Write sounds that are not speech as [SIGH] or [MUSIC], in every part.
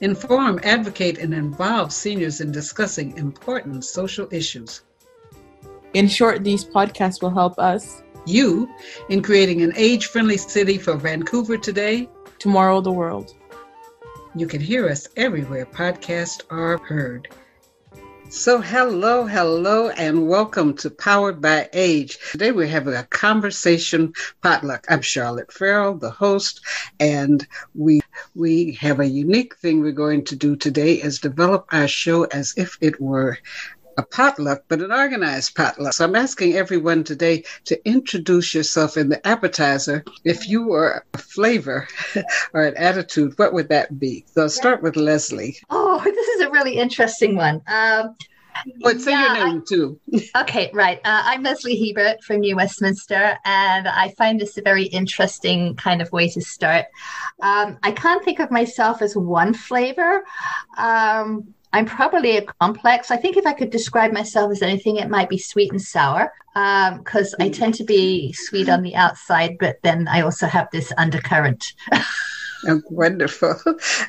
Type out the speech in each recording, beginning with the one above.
inform, advocate, and involve seniors in discussing important social issues. In short, these podcasts will help us, you, in creating an age friendly city for Vancouver today, tomorrow, the world. You can hear us everywhere podcasts are heard. So, hello, hello, and welcome to Powered by Age. Today we're having a conversation potluck. I'm Charlotte Farrell, the host, and we we have a unique thing we're going to do today is develop our show as if it were a potluck, but an organized potluck. So I'm asking everyone today to introduce yourself in the appetizer. If you were a flavor [LAUGHS] or an attitude, what would that be? So I'll start with Leslie. Oh, [LAUGHS] this is a really interesting one. Um, but say yeah, your name I, too. okay, right. Uh, I'm Leslie Hebert from New Westminster, and I find this a very interesting kind of way to start. Um, I can't think of myself as one flavor. Um, I'm probably a complex. I think if I could describe myself as anything, it might be sweet and sour because um, I tend to be sweet on the outside, but then I also have this undercurrent. [LAUGHS] [LAUGHS] Wonderful.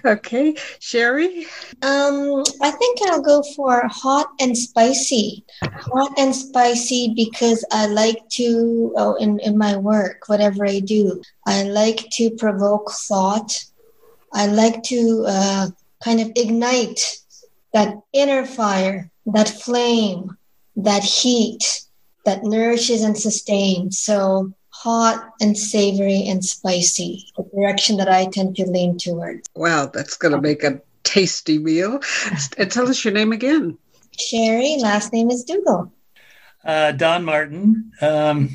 Okay, Sherry. Um, I think I'll go for hot and spicy. Hot and spicy because I like to. Oh, in in my work, whatever I do, I like to provoke thought. I like to uh, kind of ignite that inner fire, that flame, that heat that nourishes and sustains. So hot and savory and spicy, the direction that I tend to lean towards. Wow, that's going to make a tasty meal. and tell us your name again. Sherry, last name is Dougal. Uh, Don Martin. Um,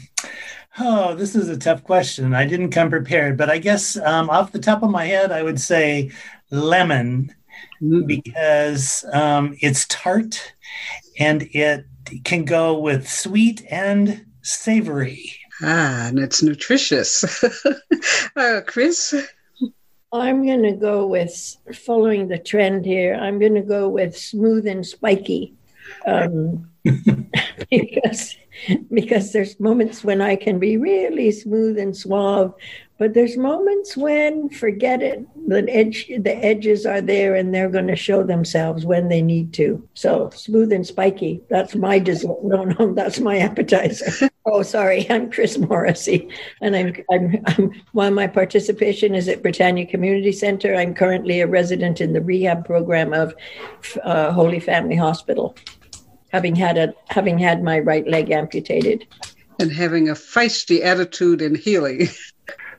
oh, this is a tough question. I didn't come prepared, but I guess um, off the top of my head, I would say lemon mm. because um, it's tart and it can go with sweet and savory. Ah, and it's nutritious. [LAUGHS] uh, Chris? I'm going to go with following the trend here. I'm going to go with smooth and spiky. Um, [LAUGHS] because because there's moments when I can be really smooth and suave, but there's moments when forget it. The edge, the edges are there, and they're going to show themselves when they need to. So smooth and spiky. That's my dessert. No, no, that's my appetizer. [LAUGHS] oh, sorry, I'm Chris Morrissey, and I'm, I'm, I'm while my participation is at Britannia Community Center. I'm currently a resident in the rehab program of uh, Holy Family Hospital, having had a having had my right leg amputated and having a feisty attitude in healing. [LAUGHS]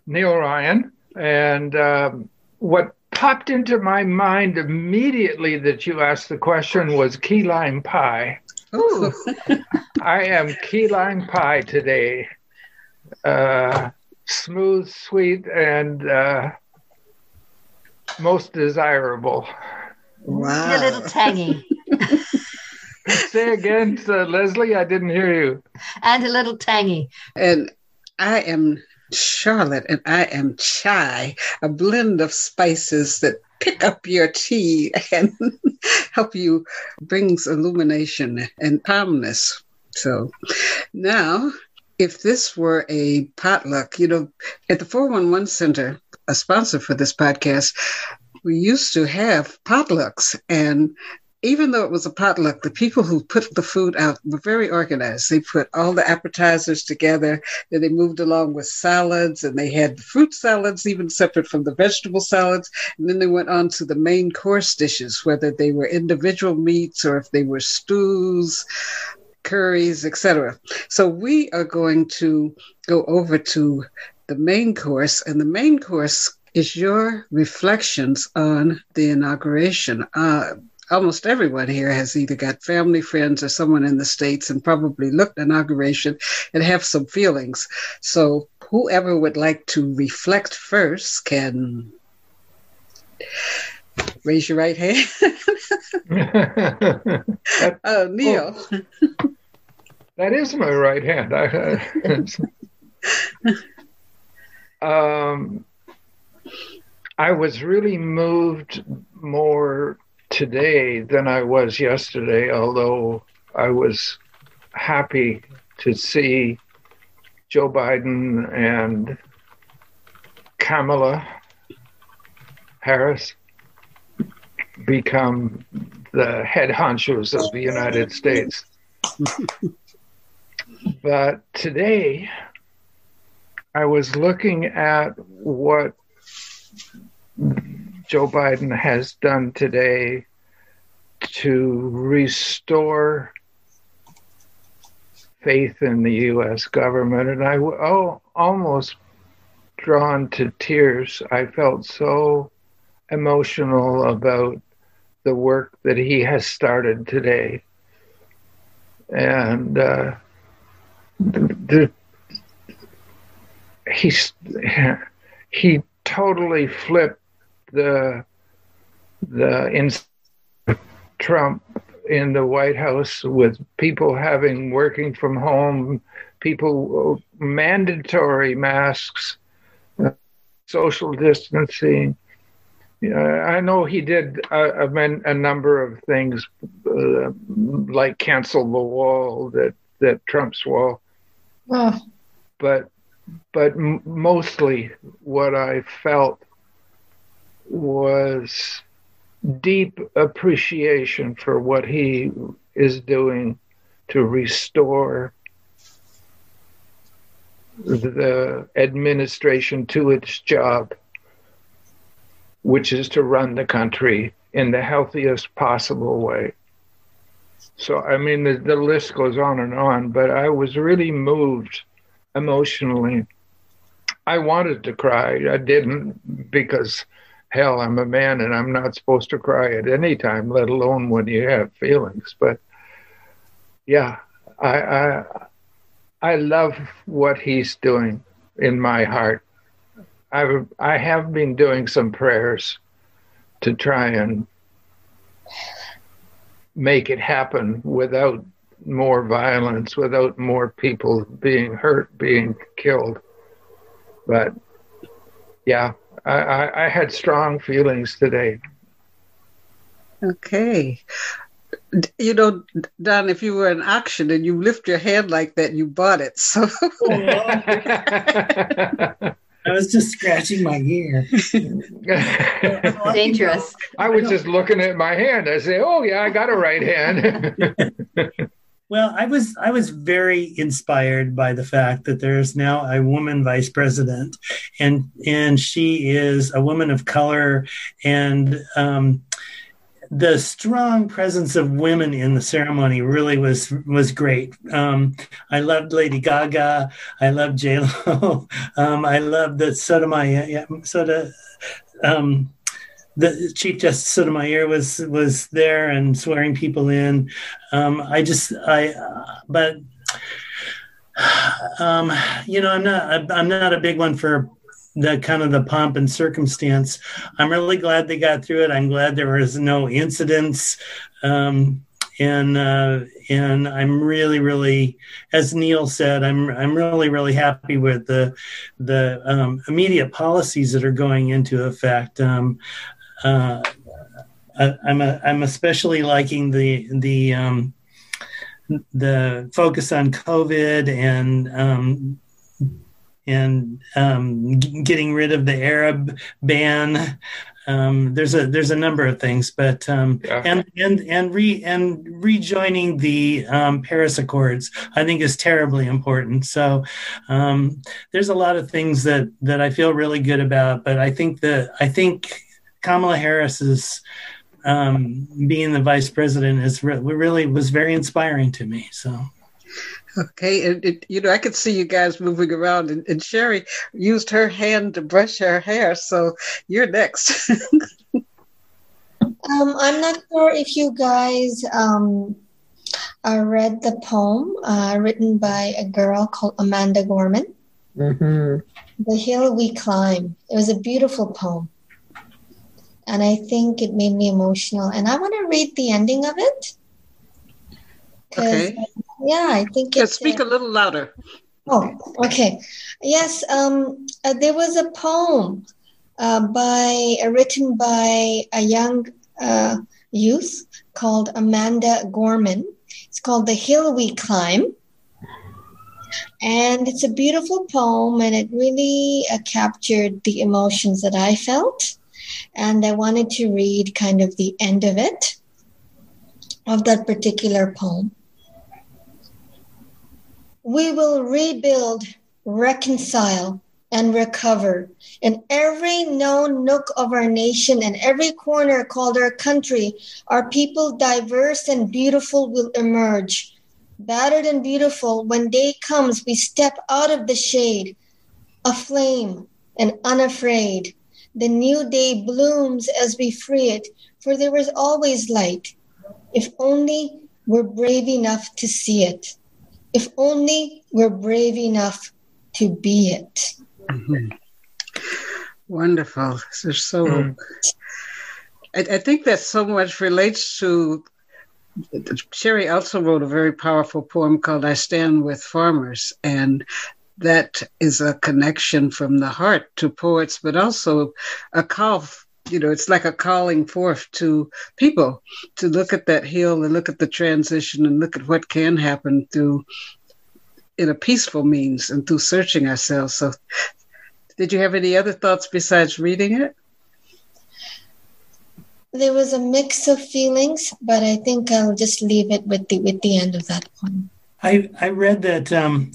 Neil Ryan. And um, what popped into my mind immediately that you asked the question was key lime pie. Ooh. [LAUGHS] I am key lime pie today. Uh, smooth, sweet, and uh, most desirable. Wow. A little tangy. [LAUGHS] Say again, uh, Leslie, I didn't hear you. And a little tangy. And I am Charlotte, and I am chai, a blend of spices that pick up your tea and [LAUGHS] help you brings illumination and calmness. So now, if this were a potluck, you know, at the 411 Center, a sponsor for this podcast, we used to have potlucks and even though it was a potluck, the people who put the food out were very organized. They put all the appetizers together, then they moved along with salads, and they had the fruit salads even separate from the vegetable salads. And then they went on to the main course dishes, whether they were individual meats or if they were stews, curries, etc. So we are going to go over to the main course, and the main course is your reflections on the inauguration. Uh, almost everyone here has either got family, friends, or someone in the States and probably looked inauguration and have some feelings. So whoever would like to reflect first can raise your right hand. that, [LAUGHS] Uh, Neil. that is my right hand. I, [LAUGHS] um, I was really moved more today than I was yesterday, although I was happy to see Joe Biden and Kamala Harris become the head honchos of the United States. [LAUGHS] but today, I was looking at what Joe Biden has done today to restore faith in the U.S. government, and I oh, almost drawn to tears. I felt so emotional about the work that he has started today, and uh, the, he's [LAUGHS] he totally flipped the the in Trump in the White House with people having working from home, people mandatory masks, uh, social distancing. Uh, I know he did a, a, a number of things uh, like cancel the wall that that Trump's wall, Oh, but but m- mostly what I felt was deep appreciation for what he is doing to restore the administration to its job, which is to run the country in the healthiest possible way. So, I mean, the, the list goes on and on, but I was really moved emotionally. I wanted to cry. I didn't because, hell, I'm a man and I'm not supposed to cry at any time, let alone when you have feelings. But yeah, I, I, I love what he's doing in my heart. I've, I have been doing some prayers to try and make it happen without more violence, without more people being hurt, being killed. But yeah, I, I, I had strong feelings today. Okay. You know, Don, if you were in auction and you lift your hand like that, you bought it. So [LAUGHS] I was just scratching my ear. Dangerous. I was just looking at my hand. I say, "Oh yeah, I got a right hand." [LAUGHS] Well, I was I was very inspired by the fact that there's now a woman vice president, and and she is a woman of color, and um, the strong presence of women in the ceremony really was was great. Um, I loved Lady Gaga. I loved J Lo. [LAUGHS] Um, I loved the Sotomayor. Soto, um, the Chief Justice Sotomayor was was there and swearing people in. Um, I just I, uh, but um, you know, I'm not I'm not a big one for the kind of the pomp and circumstance. I'm really glad they got through it. I'm glad there was no incidents. Um, and uh, and I'm really, really, as Neil said, I'm I'm really, really happy with the the um, immediate policies that are going into effect. Um, uh, I, I'm a, I'm especially liking the the um, the focus on COVID and um, and um, g- getting rid of the Arab ban. Um, there's a there's a number of things, but um, Yeah. and and and re and rejoining the um, Paris Accords, I think is terribly important. So um, there's a lot of things that that I feel really good about, but I think that I think Kamala Harris's um, being the vice president is re- really was very inspiring to me. So. Okay, and it, you know, I could see you guys moving around, and, and Sherry used her hand to brush her hair. So you're next. [LAUGHS] Um, I'm not sure if you guys um, uh, read the poem uh, written by a girl called Amanda Gorman, Mm-hmm. The Hill We Climb. It was a beautiful poem. And I think it made me emotional. And I want to read the ending of it. Okay. Yeah, I think Yeah, it's. speak uh, a little louder. Oh, okay. Yes, um, uh, there was a poem uh, by uh, written by a young uh, youth called Amanda Gorman. It's called "The Hill We Climb," and it's a beautiful poem, and it really uh, captured the emotions that I felt. And I wanted to read kind of the end of it, of that particular poem. We will rebuild, reconcile, and recover in every known nook of our nation and every corner called our country. Our people, diverse and beautiful, will emerge. Battered and beautiful, when day comes, we step out of the shade, aflame and unafraid. The new day blooms as we free it, for there is always light. If only we're brave enough to see it. If only we're brave enough to be it. Wonderful. There's so. Mm. I, I think that so much relates to. Sherry also wrote a very powerful poem called "I Stand with Farmers," and that is a connection from the heart to poets, but also a call. You know, it's like a calling forth to people to look at that hill and look at the transition and look at what can happen through in a peaceful means and through searching ourselves. So, did you have any other thoughts besides reading it? There was a mix of feelings, but I think I'll just leave it with the with the end of that poem. I, I read that um,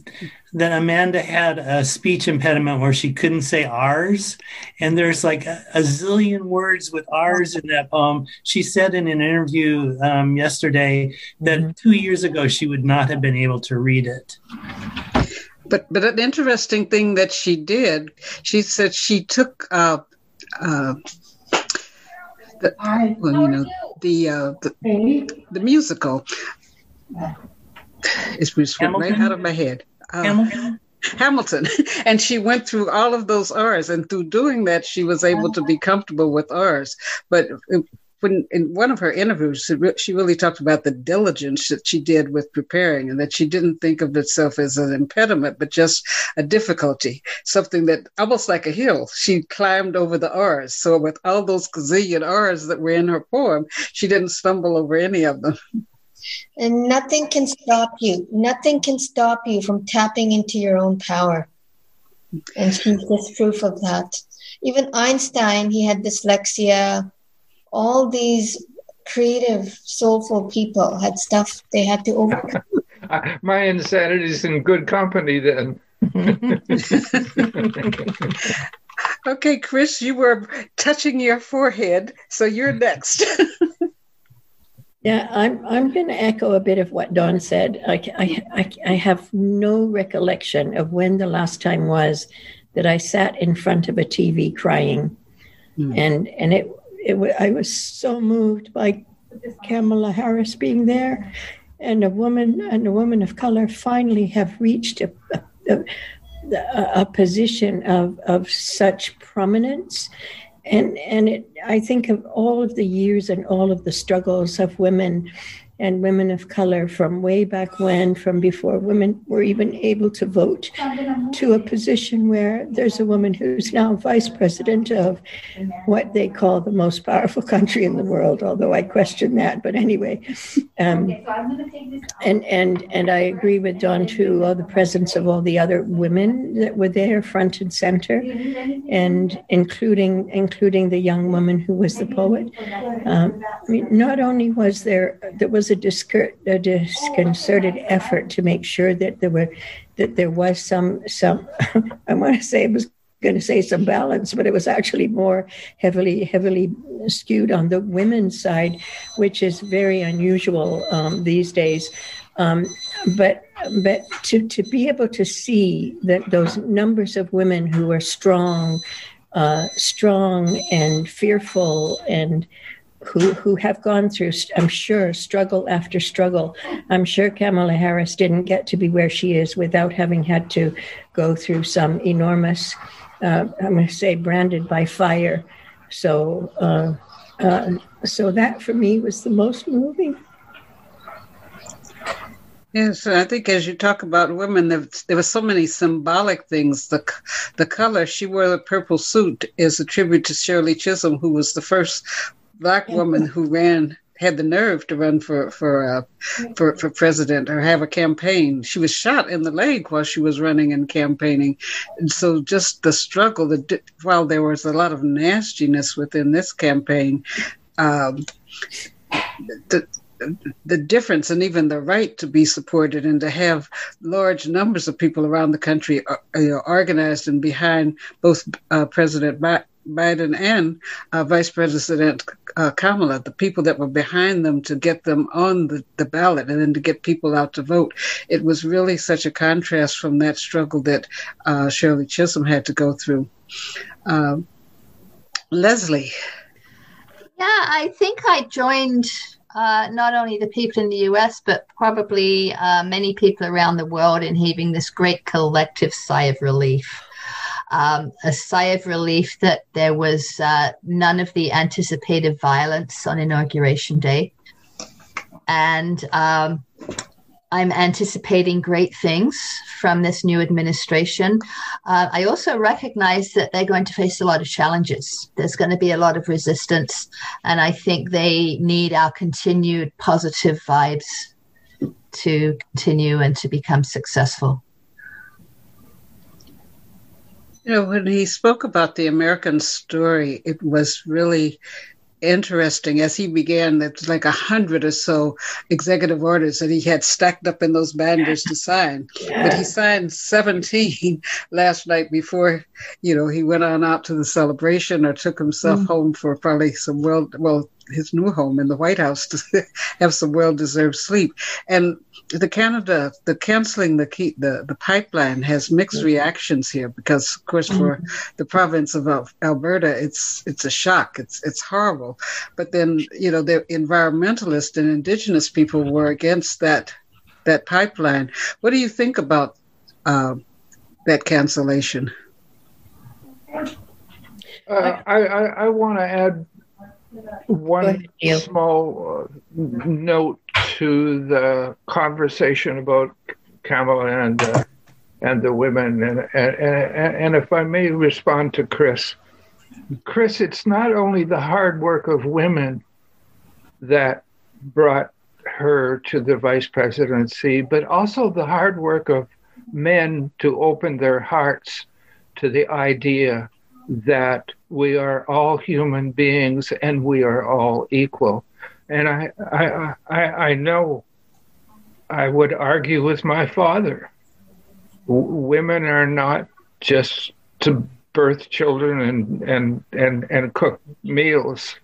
that Amanda had a speech impediment where she couldn't say ours, and there's like a, a zillion words with ours in that poem. She said in an interview um, yesterday that two years ago she would not have been able to read it. But but an interesting thing that she did, she said she took uh, uh, the, well, you know, the uh, the, the musical. It's right out of my head. Uh, Hamilton? Hamilton, [LAUGHS] and she went through all of those R's, and through doing that, she was able to be comfortable with R's. But when in one of her interviews, she really talked about the diligence that she did with preparing, and that she didn't think of itself as an impediment, but just a difficulty, something that almost like a hill. She climbed over the R's. So with all those gazillion R's that were in her poem, she didn't stumble over any of them. And nothing can stop you. Nothing can stop you from tapping into your own power. And she's just proof of that. Even Einstein, he had dyslexia. All these creative, soulful people had stuff they had to overcome. [LAUGHS] My insanity is in good company then. [LAUGHS] Okay, Chris, you were touching your forehead, so you're next. [LAUGHS] Yeah, I'm I'm going to echo a bit of what Don said. I, I, I, have no recollection of when the last time was that I sat in front of a TV crying, Hmm. and and it it I was so moved by Kamala Harris being there, and a woman and a woman of color finally have reached a a, a, a position of of such prominence and and it i think of all of the years and all of the struggles of women and women of color from way back when from before women were even able to vote to a position where there's a woman who's now vice president of what they call the most powerful country in the world although i question that but anyway um, and and and I agree with Don too. Uh, the presence of all the other women that were there, front and center, and including including the young woman who was the poet. Um, I mean, not only was there there was a, discur- a disconcerted effort to make sure that there were that there was some some [LAUGHS] I want to say it was going to say some balance, but it was actually more heavily heavily skewed on the women's side, which is very unusual um, these days. Um, but but to to be able to see that those numbers of women who are strong, uh, strong and fearful and who who have gone through, I'm sure, struggle after struggle. I'm sure Kamala Harris didn't get to be where she is without having had to go through some enormous, uh, I'm going to say, branded by fire So, uh, uh, so that for me was the most moving. Yes, I think as you talk about women, there, there were so many symbolic things. The the color she wore the purple suit is a tribute to Shirley Chisholm, who was the first black woman who ran had the nerve to run for for uh, for for president or have a campaign. She was shot in the leg while she was running and campaigning, and so just the struggle. The while there was a lot of nastiness within this campaign, um, the the difference and even the right to be supported and to have large numbers of people around the country uh, you know, organized and behind both uh, President Biden and uh, Vice President uh, Kamala, the people that were behind them to get them on the, the ballot and then to get people out to vote. It was really such a contrast from that struggle that uh, Shirley Chisholm had to go through. Um, Leslie. Yeah, I think I joined uh, not only the people in the US, but probably uh, many people around the world in heaving this great collective sigh of relief. Um, a sigh of relief that there was uh, none of the anticipated violence on Inauguration Day. And um, I'm anticipating great things from this new administration. Uh, I also recognize that they're going to face a lot of challenges. There's going to be a lot of resistance, and I think they need our continued positive vibes to continue and to become successful. You know, when he spoke about the American story, it was really interesting as he began. There's like a hundred or so executive orders that he had stacked up in those binders to sign. But he signed 17 [LAUGHS] last night before you know he went on out to the celebration or took himself mm. home for probably some well well his new home in the White House to [LAUGHS] have some well-deserved sleep. And the Canada, the canceling the key, the the pipeline has mixed mm-hmm. reactions here because, of course, for mm-hmm. the province of Alberta, it's it's a shock. It's it's horrible. But then you know the environmentalists and Indigenous people were against that that pipeline. What do you think about uh, that cancellation? Uh, I, I, I want to add one small uh, note to the conversation about Kamala and uh, and the women, and, and and if I may respond to Chris, Chris, it's not only the hard work of women that brought her to the vice presidency, but also the hard work of men to open their hearts to the idea that we are all human beings and we are all equal. And I, I, I, I know I would argue with my father. W- women are not just to birth children and, and, and, and cook meals.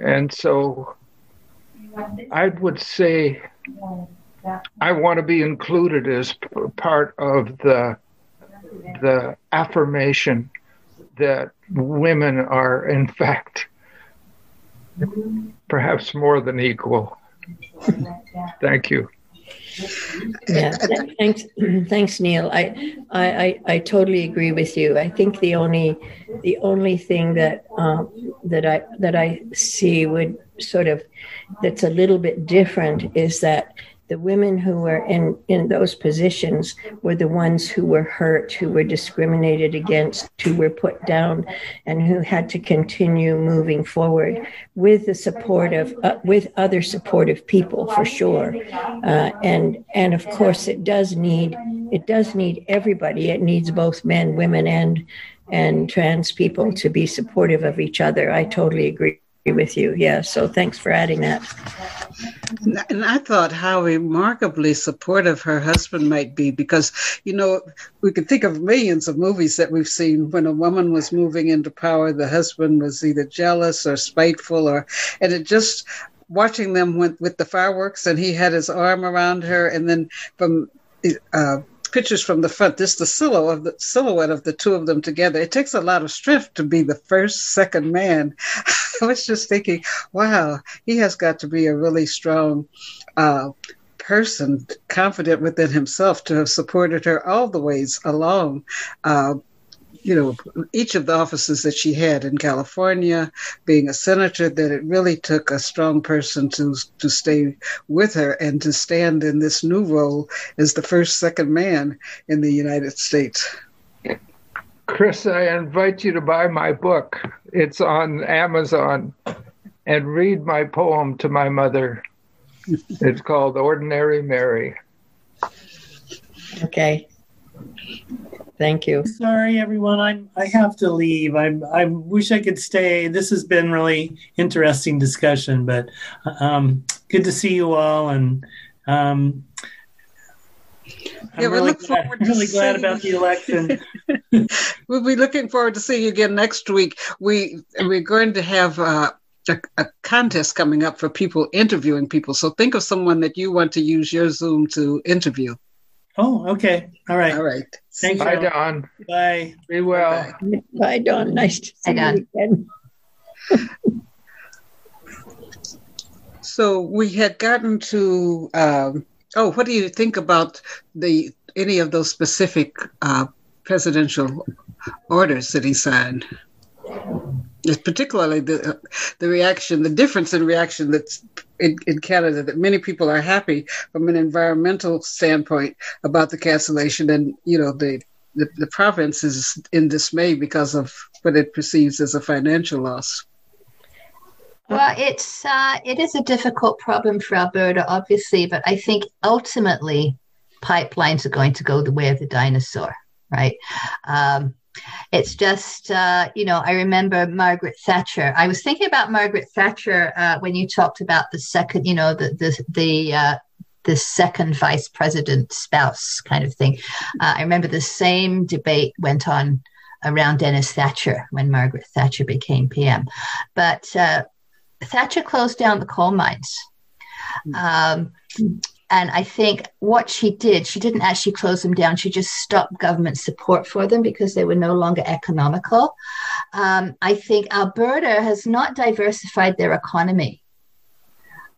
And so I would say I want to be included as part of the the affirmation that women are, in fact, perhaps more than equal. Thank you. Yeah, thanks, thanks, Neil. I, I, I, totally agree with you. I think the only, the only thing that um, that I that I see would sort of that's a little bit different is that the women who were in, in those positions were the ones who were hurt, who were discriminated against, who were put down, and who had to continue moving forward with the support of uh, with other supportive people for sure. Uh, and and of course, it does need it does need everybody. It needs both men, women, and and trans people to be supportive of each other. I totally agree with you. Yeah. So thanks for adding that. And I thought how remarkably supportive her husband might be because, you know, we can think of millions of movies that we've seen when a woman was moving into power, the husband was either jealous or spiteful or, and it just, watching them with, with the fireworks and he had his arm around her and then from, uh, pictures from the front, this the silhouette of the silhouette of the two of them together. It takes a lot of strength to be the first second man. [LAUGHS] I was just thinking, wow, he has got to be a really strong uh, person, confident within himself, to have supported her all the ways along. Uh, you know, each of the offices that she had in California, being a senator, that it really took a strong person to to stay with her and to stand in this new role as the first second man in the United States. Chris, I invite you to buy my book. It's on Amazon and read my poem to my mother. It's called Ordinary Mary. Okay. Thank you. Sorry, everyone. I'm. I have to leave. I'm. I wish I could stay. This has been really interesting discussion, but um, good to see you all, and um, I'm Yeah, we really look glad, forward to really glad seeing- about the election. [LAUGHS] We'll be looking forward to seeing you again next week. We we're going to have uh, a, a contest coming up for people interviewing people. So think of someone that you want to use your Zoom to interview. Oh, okay. All right. All right. Thanks, Bye, Alan. Don. Bye. Be well. Bye. Bye, Don. Nice to see Bye, you again. [LAUGHS] So we had gotten to. Um, oh, what do you think about the any of those specific uh, presidential orders that he signed? It's particularly the the reaction, the difference in reaction that's in, in Canada. That many people are happy from an environmental standpoint about the cancellation, and you know the the, the province is in dismay because of what it perceives as a financial loss. Well, it's uh, it is a difficult problem for Alberta, obviously, but I think ultimately pipelines are going to go the way of the dinosaur, right? Um, it's just uh, you know I remember Margaret Thatcher. I was thinking about Margaret Thatcher uh, when you talked about the second, you know, the the the. Uh, the second vice president spouse kind of thing. Uh, I remember the same debate went on around Dennis Thatcher when Margaret Thatcher became PM. But uh, Thatcher closed down the coal mines. Um, and I think what she did, she didn't actually close them down. She just stopped government support for them because they were no longer economical. Um, I think Alberta has not diversified their economy,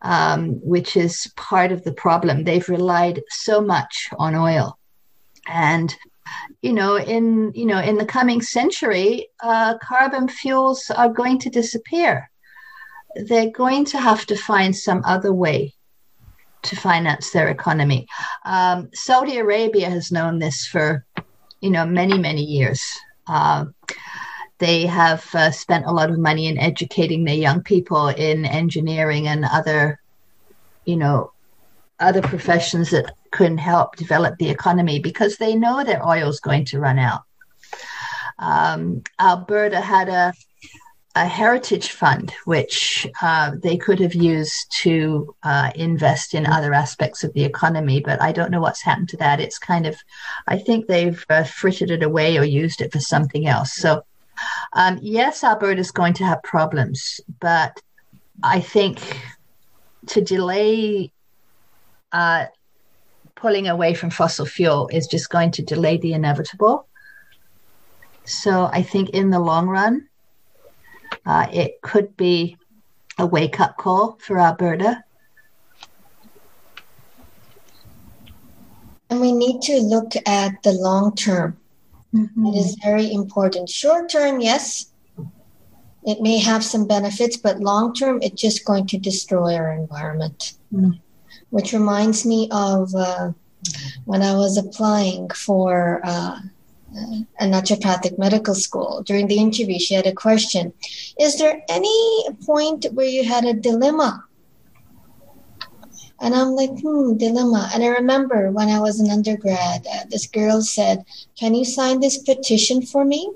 um, which is part of the problem. They've relied so much on oil. And you know, in you know, in the coming century, uh, carbon fuels are going to disappear they're going to have to find some other way to finance their economy. Um, Saudi Arabia has known this for, you know, many many years. Uh, they have uh, spent a lot of money in educating their young people in engineering and other, you know, other professions that can help develop the economy because they know their oil is going to run out. Um, Alberta had a a heritage fund, which uh, they could have used to uh, invest in other aspects of the economy. But I don't know what's happened to that. It's kind of, I think they've uh, frittered it away or used it for something else. So, um, yes, Alberta's going to have problems, but I think to delay uh, pulling away from fossil fuel is just going to delay the inevitable. So I think in the long run, uh, it could be a wake up call for Alberta. And we need to look at the long term. It is very important. Short term, yes, it may have some benefits, but long term, it's just going to destroy our environment. Mm. Which reminds me of uh, when I was applying for uh, a naturopathic medical school. During the interview, she had a question Is there any point where you had a dilemma? And I'm like, hmm, dilemma. And I remember when I was an undergrad, uh, this girl said, Can you sign this petition for me?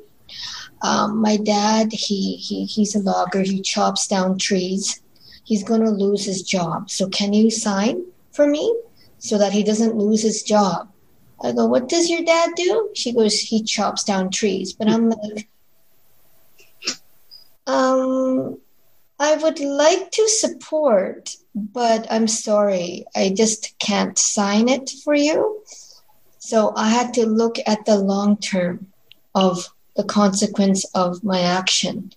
Um, my dad, he, he he's a logger, he chops down trees. He's going to lose his job. So can you sign for me so that he doesn't lose his job? I go, What does your dad do? She goes, He chops down trees. But I'm like, um, I would like to support, but I'm sorry, I just can't sign it for you. So I had to look at the long term of the consequence of my action.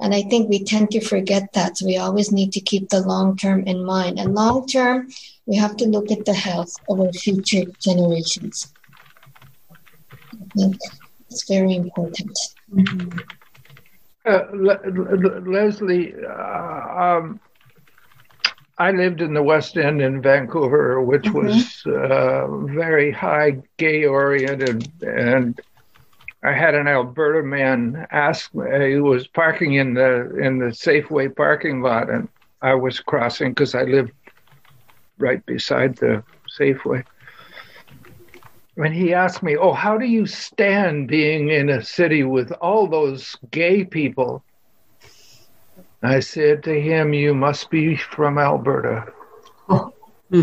And I think we tend to forget that. So we always need to keep the long term in mind. And long term, we have to look at the health of our future generations. I think it's very important. Uh, Le- Le- Leslie, uh, um, I lived in the West End in Vancouver, which Mhm. was uh, very high gay oriented, and I had an Alberta man ask me. He was parking in the in the Safeway parking lot, and I was crossing because I lived right beside the Safeway. And he asked me, "Oh, how do you stand being in a city with all those gay people?" I said to him, You must be from Alberta. [LAUGHS] Hmm.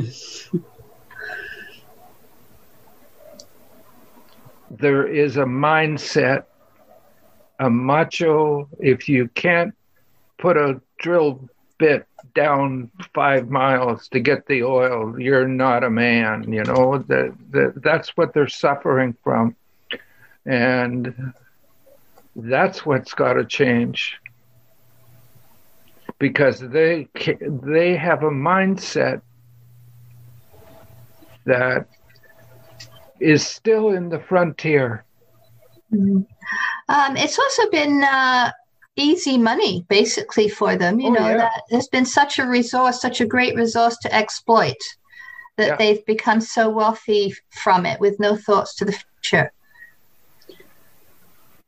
There is a mindset, a macho, if you can't put a drill bit down five miles to get the oil, you're not a man, you know, that, that that's what they're suffering from. And that's what's got to change because they they have a mindset that is still in the frontier. Um, it's also been uh, easy money, basically, for them. You Oh, know, yeah. that there's been such a resource, such a great resource to exploit, that Yeah. they've become so wealthy from it with no thoughts to the future.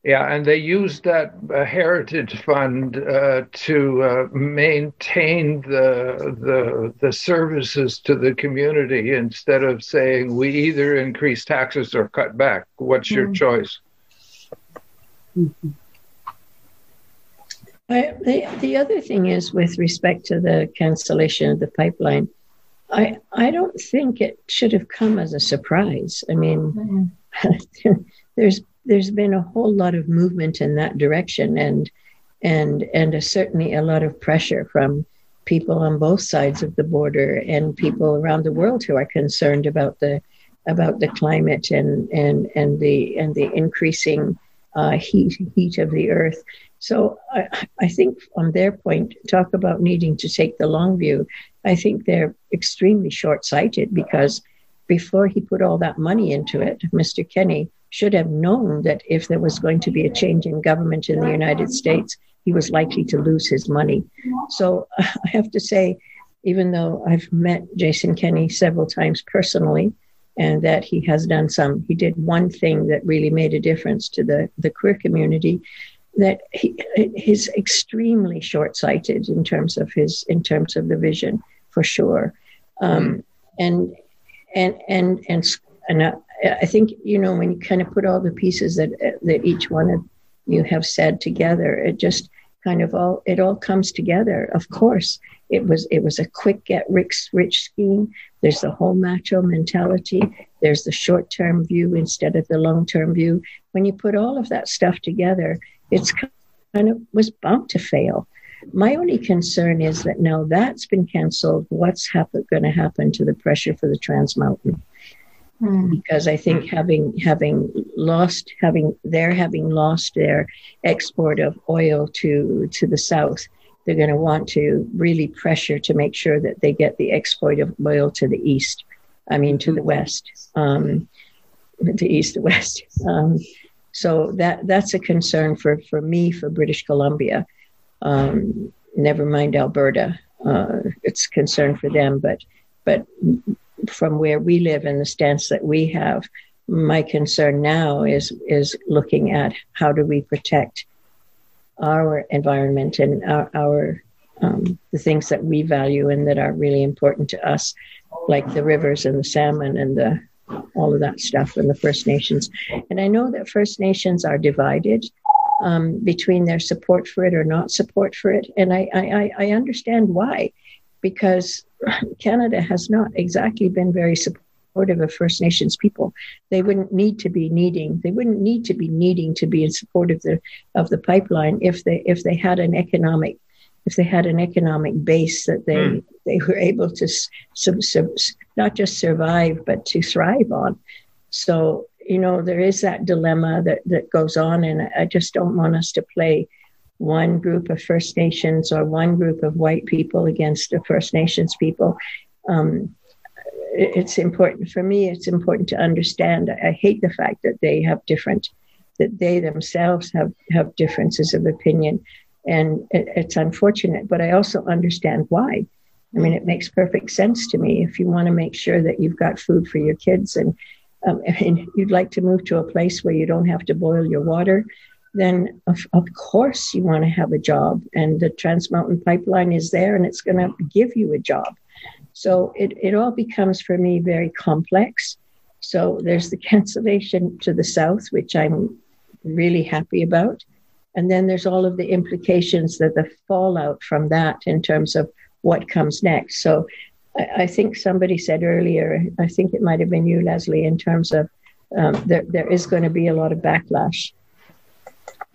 Yeah, and they use that uh, heritage fund uh, to uh, maintain the, the the services to the community instead of saying we either increase taxes or cut back. What's your Mm. choice? I, the, the other thing is with respect to the cancellation of the pipeline, I, I don't think it should have come as a surprise. I mean, [LAUGHS] there's there's been a whole lot of movement in that direction, and and and a, certainly a lot of pressure from people on both sides of the border and people around the world who are concerned about the about the climate and and and the and the increasing uh, heat heat of the earth. So I, I think on their point, talk about needing to take the long view. I think they're extremely short-sighted because before he put all that money into it, Mr. Kenney should have known that if there was going to be a change in government in the United States, he was likely to lose his money. So [LAUGHS] I have to say, even though I've met Jason Kenney several times personally, and that he has done some, he did one thing that really made a difference to the, the queer community that he he's extremely short-sighted in terms of his in terms of the vision for sure um, and and and and and I, I think you know when you kind of put all the pieces that that each one of you have said together it just kind of all it all comes together. Of course it was it was a quick get rich rich scheme. There's the whole macho mentality. There's the short term view instead of the long term view. When you put all of that stuff together it's kind of was bound to fail. My only concern is that now that's been canceled, what's happen, going to happen to the pressure for the Trans Mountain? Hmm. Because I think having having lost having they're having lost their export of oil to to the south, they're going to want to really pressure to make sure that they get the export of oil to the east. I mean to the west, um, the east to west. Um, so that that's a concern for for me for British Columbia. Um, never mind Alberta. Uh, it's a concern for them, but but from where we live and the stance that we have, my concern now is is looking at how do we protect our environment and our, our um, the things that we value and that are really important to us, like the rivers and the salmon and the all of that stuff and the First Nations. And I know that First Nations are divided um, between their support for it or not support for it. And I, I, I understand why, because Canada has not exactly been very supportive of First Nations people. They wouldn't need to be needing, they wouldn't need to be needing to be in support of the of the pipeline if they if they had an economic if they had an economic base that they mm. they were able to sub, sub, not just survive but to thrive on. So you know there is that dilemma that that goes on, and I just don't want us to play one group of First Nations or one group of white people against the First Nations people. Um, it's important for me. It's important to understand. I hate the fact that they have different that they themselves have have differences of opinion, and it, it's unfortunate. But I also understand why. I mean, it makes perfect sense to me. If you want to make sure that you've got food for your kids and um, [LAUGHS] and you'd like to move to a place where you don't have to boil your water, then of, of course you want to have a job. And the Trans Mountain Pipeline is there and it's going to give you a job. So it, it all becomes for me very complex. So there's the [LAUGHS] cancellation to the south, which I'm really happy about. And then there's all of the implications that the fallout from that in terms of what comes next. So I, I think somebody said earlier, I think it might have been you, Leslie, in terms of um, there, there is going to be a lot of backlash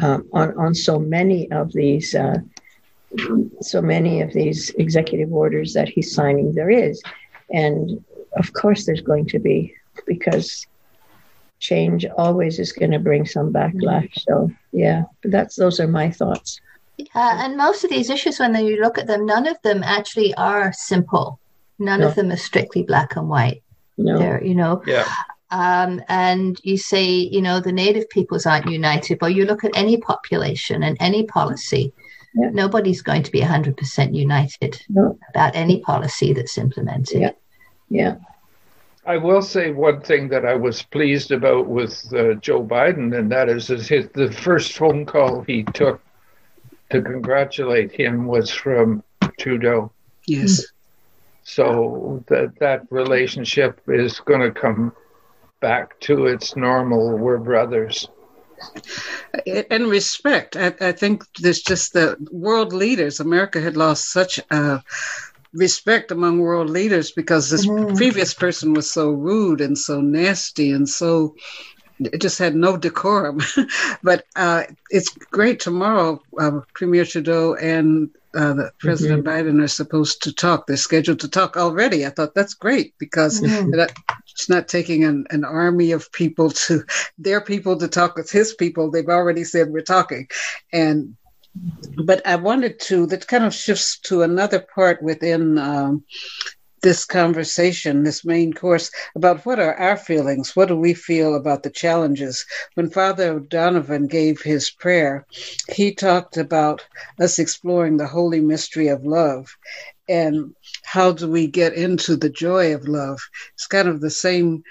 um, on, on so many of these uh, so many of these executive orders that he's signing there is. And of course there's going to be because change always is going to bring some backlash so yeah but that's those are my thoughts. Uh, and most of these issues when you look at them none of them actually are simple. None no. of them are strictly black and white. No. They're, you know yeah um, and you say, you know, the native peoples aren't united, but you look at any population and any policy, yeah. nobody's going to be 100% united no. about any policy that's implemented. Yeah. yeah. I will say one thing that I was pleased about with uh, Joe Biden, and that is, is his, the first phone call he took to congratulate him was from Trudeau. Yes. So that that relationship is going to come back to its normal. We're brothers. And respect. I, I think there's just the world leaders. America had lost such a respect among world leaders because this mm-hmm. previous person was so rude and so nasty and so it just had no decorum. [LAUGHS] but uh, it's great tomorrow. Uh, Premier Trudeau and uh, the President mm-hmm. Biden are supposed to talk. They're scheduled to talk already. I thought that's great because mm-hmm. that, it's not taking an, an army of people to their people to talk with his people. They've already said we're talking, and but I wanted to. That kind of shifts to another part within um, this conversation, this main course, about what are our feelings? What do we feel about the challenges? When Father Donovan gave his prayer, he talked about us exploring the holy mystery of love and how do we get into the joy of love. It's kind of the same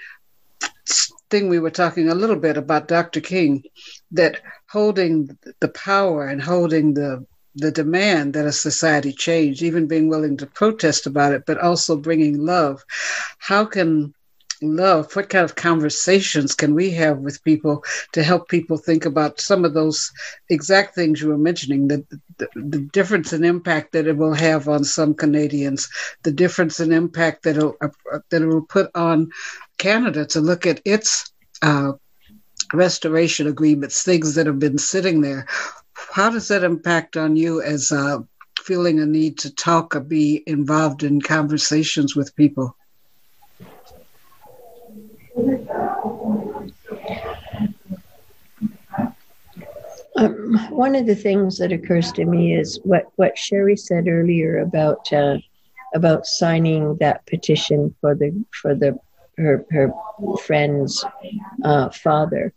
thing we were talking a little bit about Dr. King, that holding the power and holding the the demand that a society change, even being willing to protest about it, but also bringing love. How can love, what kind of conversations can we have with people to help people think about some of those exact things you were mentioning, the, the, the difference in impact that it will have on some Canadians, the difference in impact that it'll, uh, that it will put on Canada to look at its uh, restoration agreements, things that have been sitting there how does that impact on you as uh, feeling a need to talk or be involved in conversations with people? Um, one of the things that occurs to me is what, what Sherry said earlier about uh, about signing that petition for the for the her her friend's uh, father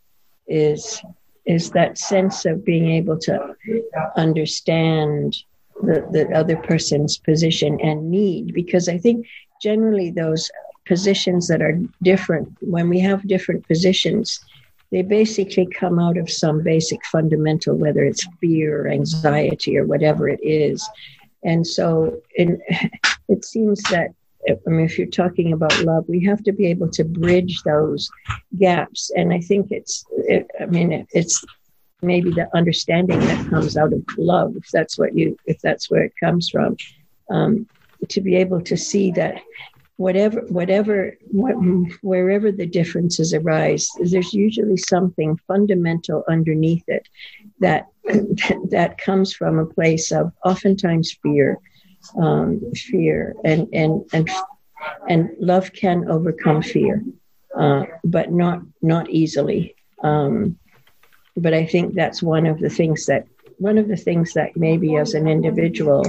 is is that sense of being able to understand the, the other person's position and need. Because i think generally those positions that are different when we have different positions they basically come out of some basic fundamental whether it's fear or anxiety or whatever it is. And so in, [LAUGHS] it seems that I mean, if you're talking about love, we have to be able to bridge those gaps. And I think it's, it, I mean, it's maybe the understanding that comes out of love, if that's what you, if that's where it comes from, um, to be able to see that whatever, whatever, what, wherever the differences arise, there's usually something fundamental underneath it that that comes from a place of oftentimes fear um, fear, and and and and love can overcome fear, uh, but not not easily. Um, but I think that's one of the things that one of the things that maybe as an individual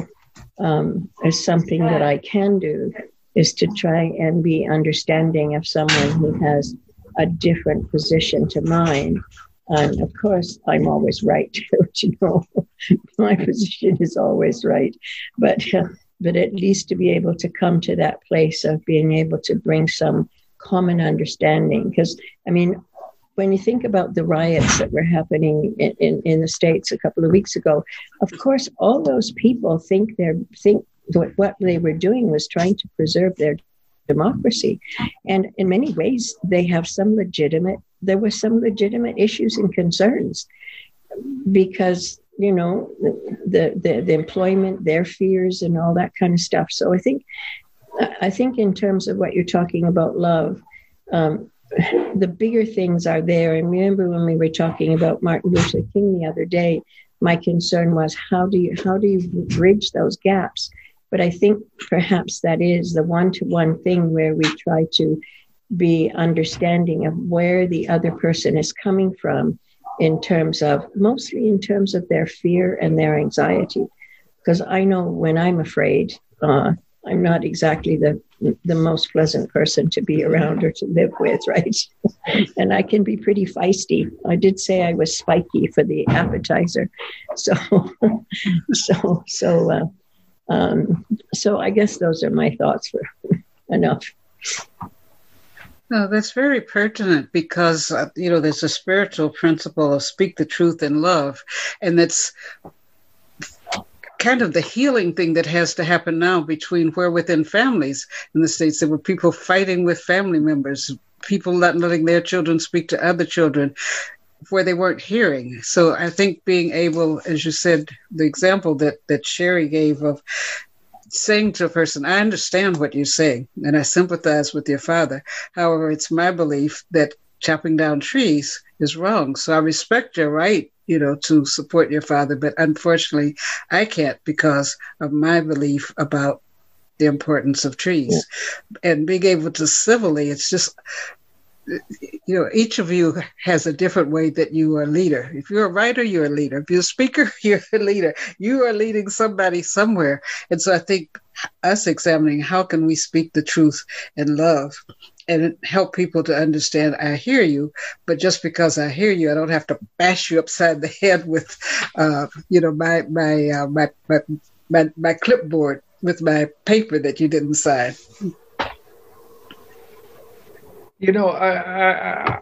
um, is something that I can do is to try and be understanding of someone who has a different position to mine And of course, I'm always right. [LAUGHS] you know, my position is always right. But uh, but at least to be able to come to that place of being able to bring some common understanding. Because I mean, when you think about the riots that were happening in, in, in, the states a couple of weeks ago, of course, all those people think they're think what they were doing was trying to preserve their democracy, and in many ways, they have some legitimate. There were some legitimate issues and concerns because you know the, the the employment, their fears, and all that kind of stuff. So I think I think in terms of what you're talking about, love. Um, [LAUGHS] the bigger things are there. And remember when we were talking about Martin Luther King the other day, my concern was how do you how do you bridge those gaps? But I think perhaps that is the one-to-one thing where we try to be understanding of where the other person is coming from in terms of mostly in terms of their fear and their anxiety. Because I know when I'm afraid, uh, I'm not exactly the the most pleasant person to be around or to live with, [LAUGHS] right? and I can be pretty feisty. I did say I was spiky for the appetizer, so [LAUGHS] so so uh, um, so I guess those are my thoughts for [LAUGHS] enough. No, that's very pertinent because uh, you know there's a spiritual principle of speak the truth in love, and that's kind of the healing thing that has to happen now between where within families in the states there were people fighting with family members people not letting their children speak to other children where they weren't hearing so i think being able as you said the example that that sherry gave of saying to a person i understand what you're saying and i sympathize with your father however it's my belief that chopping down trees is wrong so i respect your right you know, to support your father. But unfortunately, I can't because of my belief about the importance of trees yeah. and being able to civilly. It's just, you know, each of you has a different way that you are a leader. If you're a writer, you're a leader. If you're a speaker, [LAUGHS] you're a leader. You are leading somebody somewhere. And so I think us examining how can we speak the truth in love and help people to understand I hear you, but just because I hear you, I don't have to bash you upside the [LAUGHS] head with, uh, you know, my my, uh, my my my my clipboard with my paper that you didn't sign. You know, I, I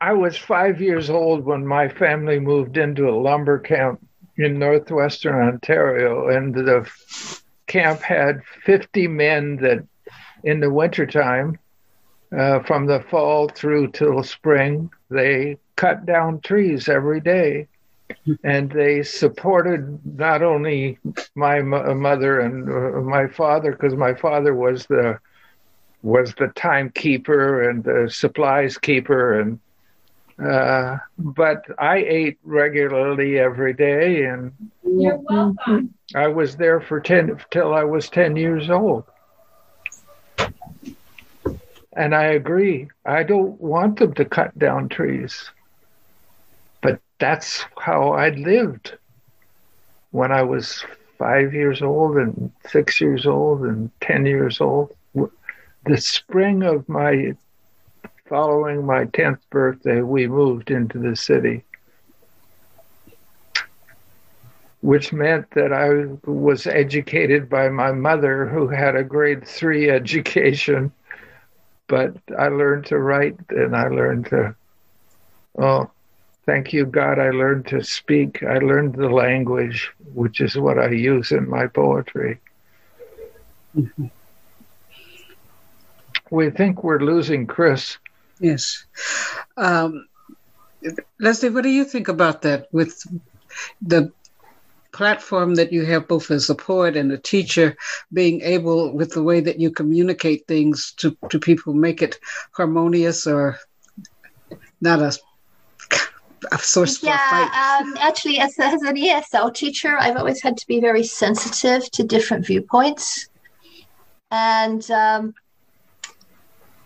I was five years old when my family moved into a lumber camp in northwestern Ontario, and the camp had 50 men that in the wintertime, uh, from the fall through till spring, they cut down trees every day. And they supported not only my mother and uh, my father, because my father was the was the timekeeper and the supplies keeper, and uh, but I ate regularly every day, and you're welcome. I was there for ten till I was ten years old. And I agree. I don't want them to cut down trees. But that's how I lived when I was five years old and six years old and 10 years old. The spring of my following my 10th birthday, we moved into the city, which meant that I was educated by my mother, who had a grade three [LAUGHS] education but I learned to write and I learned to, oh, thank you, God, I learned to speak. I learned the language, which is what I use in my poetry. Mm-hmm. We think we're losing Chris. Yes. Um, Leslie, what do you think about that with the platform that you have both as a poet and a teacher being able with the way that you communicate things to, to people make it harmonious or not a, a source yeah um, actually as, as an esl teacher i've always had to be very sensitive to different viewpoints and um,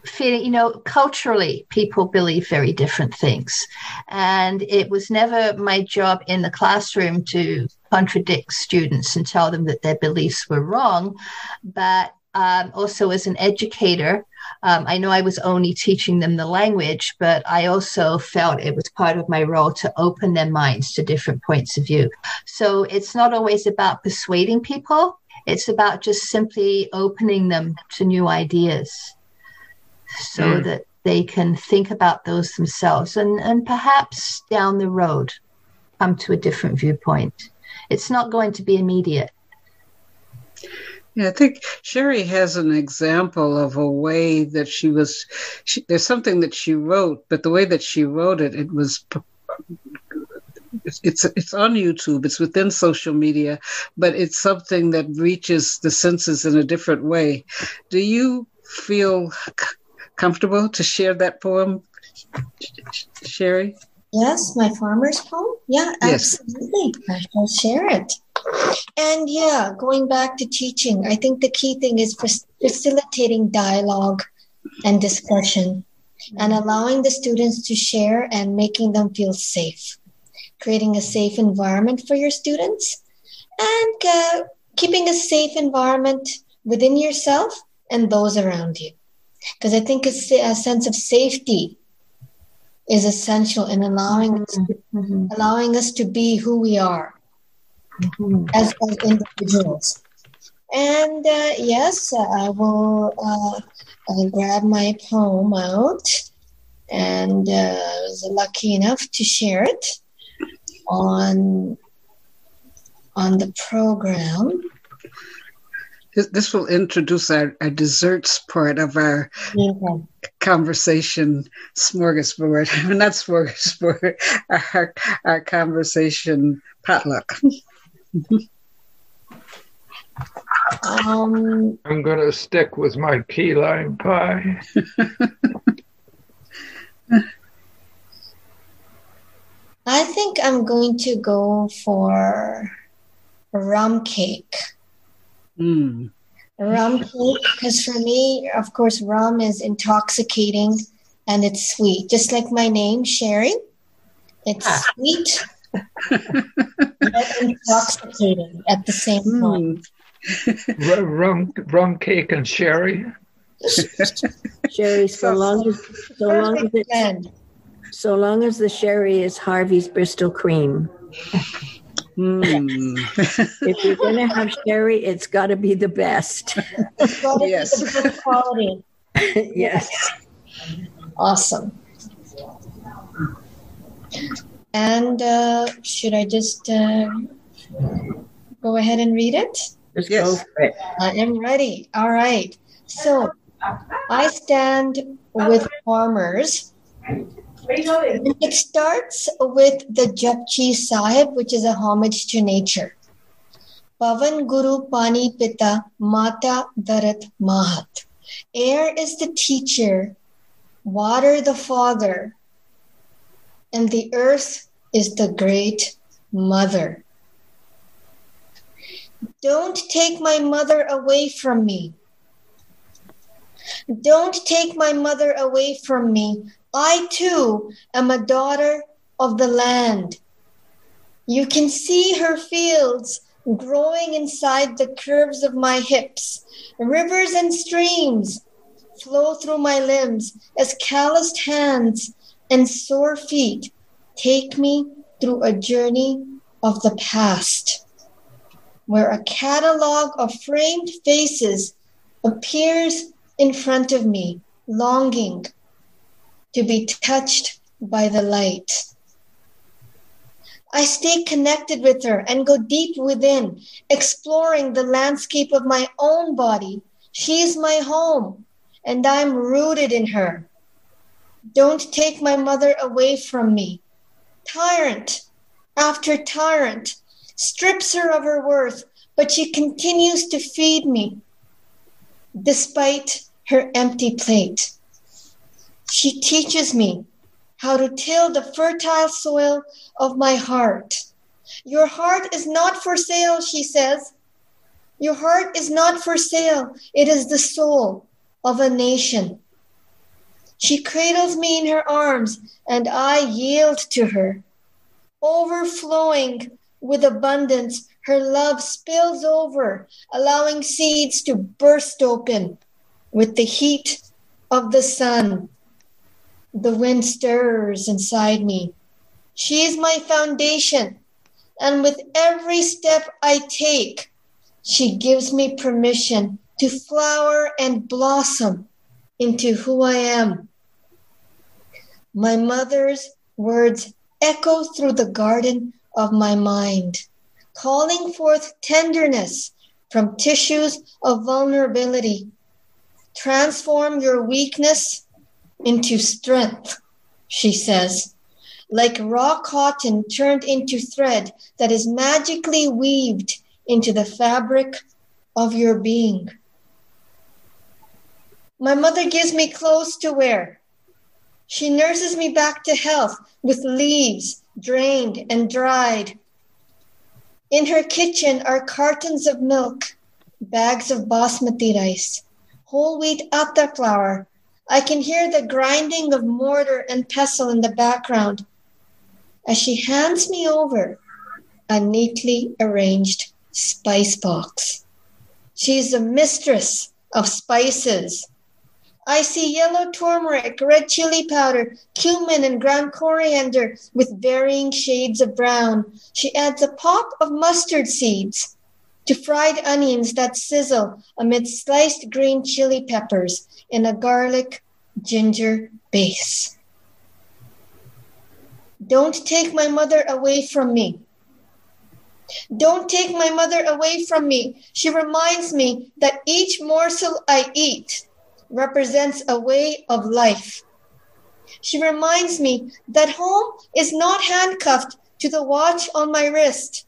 feeling, you know, culturally, people believe very different things. And it was never my job in the classroom to contradict students and tell them that their beliefs were wrong. But um, also, as an educator, Um, I know I was only teaching them the language, but I also felt it was part of my role to open their minds to different points of view. So it's not always about persuading people, it's about just simply opening them to new ideas so mm. that they can think about those themselves and, and perhaps down the road come to a different viewpoint. It's not going to be immediate. Yeah, I think Sherry has an example of a way that she was. She, there's something that she wrote, but the way that she wrote it, it was. It's, it's it's on YouTube. It's within social media, but it's something that reaches the senses in a different way. Do you feel comfortable to share that poem, Sherry? Yes, my farmer's poem. Yeah, absolutely. Yes. I will share it. And yeah, going back to teaching, I think the key thing is facilitating dialogue and discussion and allowing the students to share and making them feel safe, creating a safe environment for your students and uh, keeping a safe environment within yourself and those around you. Because I think a, a sense of safety is essential in allowing us, mm-hmm. allowing us to be who we are mm-hmm. as, as individuals. And uh, yes, I will uh, I'll grab my poem out, and uh, I was lucky enough to share it on on the program. This will introduce our, our desserts part of our okay. conversation smorgasbord. [LAUGHS] Not smorgasbord, [LAUGHS] our, our conversation potluck. um, I'm going to stick with my key lime pie. [LAUGHS] I think I'm going to go for rum cake. Mm. Rum cake, because for me, of course, rum is intoxicating and it's sweet, just like my name, Sherry. It's ah. sweet [LAUGHS] yet intoxicating at the same hmm. time. Mm. rum, rum cake and sherry. [LAUGHS] sherry, so long as so long as it, so long as the sherry is Harvey's Bristol cream. [LAUGHS] Mm. [LAUGHS] if you're going to have sherry, it's got to be the best. [LAUGHS] yes. Be quality. [LAUGHS] yes. Awesome. And uh, should I just uh, go ahead and read it? Just yes. go for it. I am ready. All right. So I stand with farmers it starts with the Japji Sahib, which is a homage to nature. Pavan Guru Pani Pita Mata Darat Mahat. Air is the teacher, water the father, and the earth is the great mother. Don't take my mother away from me. Don't take my mother away from me. I too am a daughter of the land. You can see her fields growing inside the curves of my hips. Rivers and streams flow through my limbs as calloused hands and sore feet take me through a journey of the past, where a catalog of framed faces appears in front of me, longing to be touched by the light. I stay connected with her and go deep within, exploring the landscape of my own body. She is my home, and I'm rooted in her. Don't take my mother away from me. Tyrant after tyrant strips her of her worth, but she continues to feed me despite her empty plate. She teaches me how to till the fertile soil of my heart. Your heart is not for sale, she says. Your heart is not for sale. It is the soul of a nation. She cradles me in her arms, and I yield to her. Overflowing with abundance, her love spills over, allowing seeds to burst open with the heat of the sun. The wind stirs inside me. She is my foundation, and with every step I take, she gives me permission to flower and blossom into who I am. My mother's words echo through the garden of my mind, calling forth tenderness from tissues of vulnerability. Transform your weakness into strength, she says, like raw cotton turned into thread that is magically weaved into the fabric of your being. My mother gives me clothes to wear. She nurses me back to health with leaves drained and dried. In her kitchen are cartons of milk, bags of basmati rice, whole wheat atta flour. I can hear the grinding of mortar and pestle in the background as she hands me over a neatly arranged spice box. She's the mistress of spices. I see yellow turmeric, red chili powder, cumin, and ground coriander with varying shades of brown. She adds a pop of mustard seeds to fried onions that sizzle amid sliced green chili peppers in a garlic ginger base. Don't take my mother away from me. Don't take my mother away from me. She reminds me that each morsel I eat represents a way of life. She reminds me that home is not handcuffed to the watch on my wrist.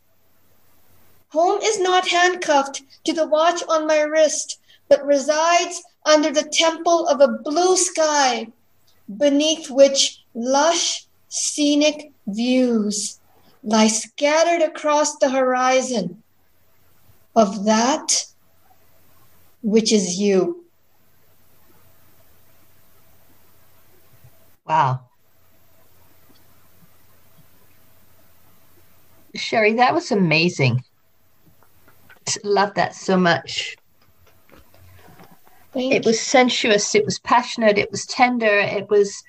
Home is not handcuffed to the watch on my wrist, but resides under the temple of a blue sky, beneath which lush, scenic views lie scattered across the horizon of that which is you. Wow. Sherry, that was amazing. Love that so much. Thank It was sensuous, it was passionate, it was tender, it was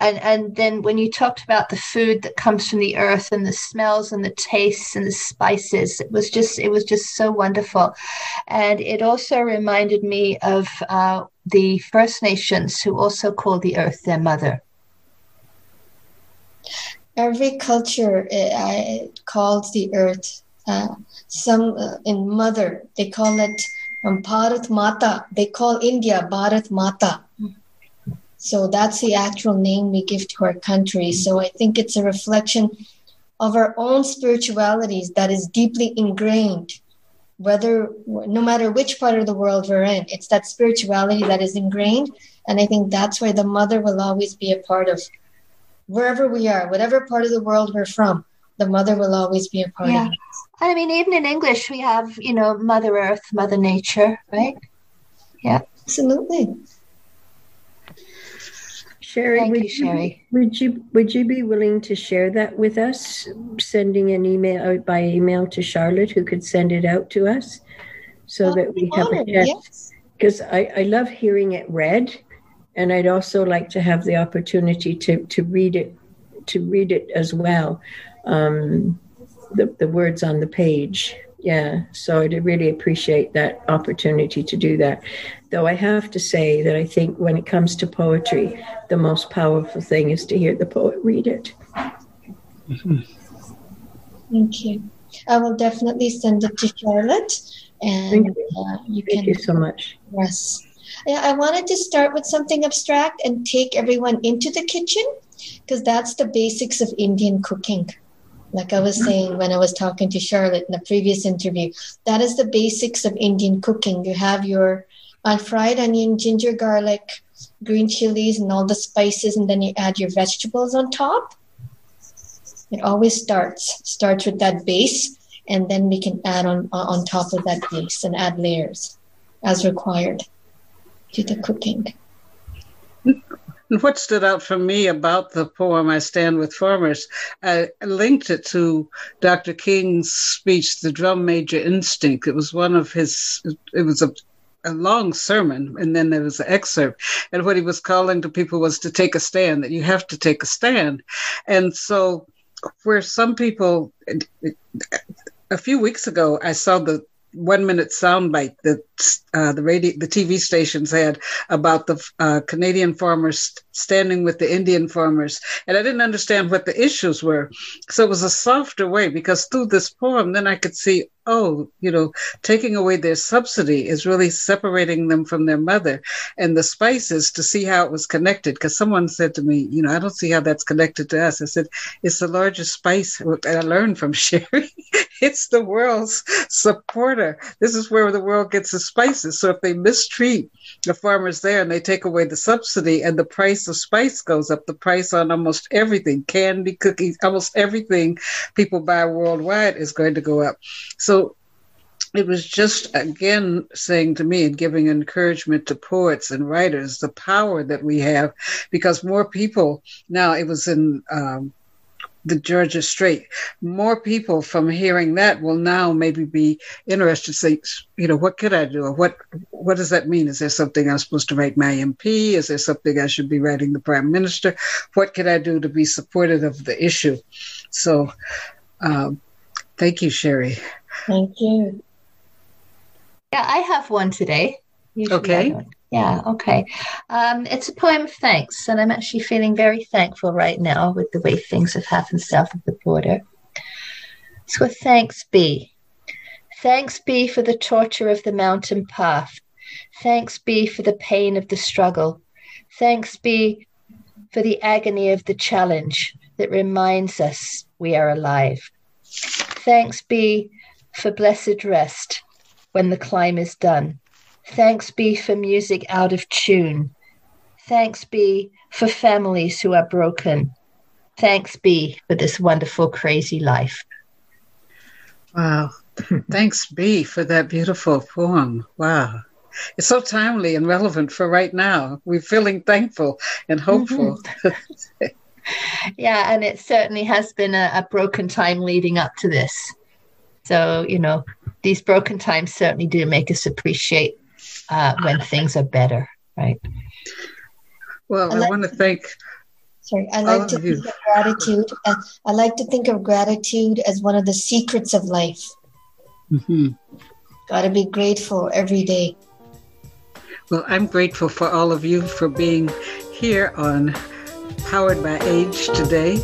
and and then when you talked about the food that comes from the earth and the smells and the tastes and the spices it was just it was just so wonderful. And it also reminded me of uh, the first nations who also call the earth their mother. Every culture uh, uh, calls the earth uh, some uh, in mother they call it um, bharat mata. They call india bharat mata. So that's the actual name we give to our country. So i think it's a reflection of our own spiritualities that is deeply ingrained whether no matter which part of the world we're in it's that spirituality that is ingrained. And i think that's why the mother will always be a part of. Wherever we are, whatever part of the world we're from, the mother will always be a part Yeah. of it. i mean even in english we have you know mother earth mother nature right Yeah. Absolutely. Sherry, Thank would you, Sherry. Would you would you be willing to share that with us? Sending an email out by email to Charlotte, who could send it out to us, so I'll that we have a honored, chance. yes. Because I, I love hearing it read, and I'd also like to have the opportunity to to read it to read it as well. Um, the the words on the page. Yeah, so I'd really appreciate that opportunity to do that. Though I have to say that I think when it comes to poetry, the most powerful thing is to hear the poet read it. Thank you. I will definitely send it to Charlotte, and Thank uh, you Thank can you so much. Yes. Yeah, I wanted to start with something abstract and take everyone into the kitchen because that's the basics of Indian cooking. Like I was saying when I was talking to Charlotte in the previous interview, that is the basics of Indian cooking. You have your uh, fried onion, ginger, garlic, green chilies, and all the spices, and then you add your vegetables on top. It always starts starts with that base, and then we can add on on top of that base and add layers as required to the cooking. And what stood out for me about the poem I Stand with Farmers, I linked it to Dr. King's speech, The Drum Major Instinct. It was one of his, it was a a long sermon, and then there was an excerpt. And what he was calling to people was to take a stand, that you have to take a stand. And so, where some people, a few weeks ago, I saw the one minute soundbite that uh, the radio, the TV stations had about the uh, Canadian farmers standing with the Indian farmers, and I didn't understand what the issues were. So it was a softer way because through this poem, then I could see oh, you know, taking away their subsidy is really separating them from their mother. And the spices to see how it was connected, because someone said to me, you know, I don't see how that's connected to us. I said, it's the largest spice. That I learned from Sherry. [LAUGHS] it's the world's supporter. This is where the world gets the spices. So if they mistreat the farmers there and they take away the subsidy and the price of spice goes up, the price on almost everything, candy, cookies, almost everything people buy worldwide is going to go up. So it was just again saying to me and giving encouragement to poets and writers the power that we have because more people now it was in um, the Georgia Straight. More people from hearing that will now maybe be interested. To say, you know, what could I do? Or what what does that mean? Is there something I'm supposed to write my MP? Is there something I should be writing the Prime Minister? What could I do to be supportive of the issue? So, um, thank you, Sherry. Thank you. Yeah, I have one today. Usually okay. Yeah, okay. Um, it's a poem of thanks, and I'm actually feeling very thankful right now with the way things have happened south of the border. So, thanks be. Thanks be for the torture of the mountain path. Thanks be for the pain of the struggle. Thanks be for the agony of the challenge that reminds us we are alive. Thanks be for blessed rest when the climb is done. Thanks be for music out of tune. Thanks be for families who are broken. Thanks be for this wonderful, crazy life. Wow. [LAUGHS] Thanks be for that beautiful poem. Wow. It's so timely and relevant for right now. We're feeling thankful and hopeful. Mm-hmm. [LAUGHS] yeah, and it certainly has been a, a broken time leading up to this. So, you know, these broken times certainly do make us appreciate uh, when [LAUGHS] things are better, right? Well, I, like, I want to thank. Sorry, I like to think of gratitude. I like to think of gratitude as one of the secrets of life. Mm-hmm. Got to be grateful every day. Well, I'm grateful for all of you for being here on Powered by Age today.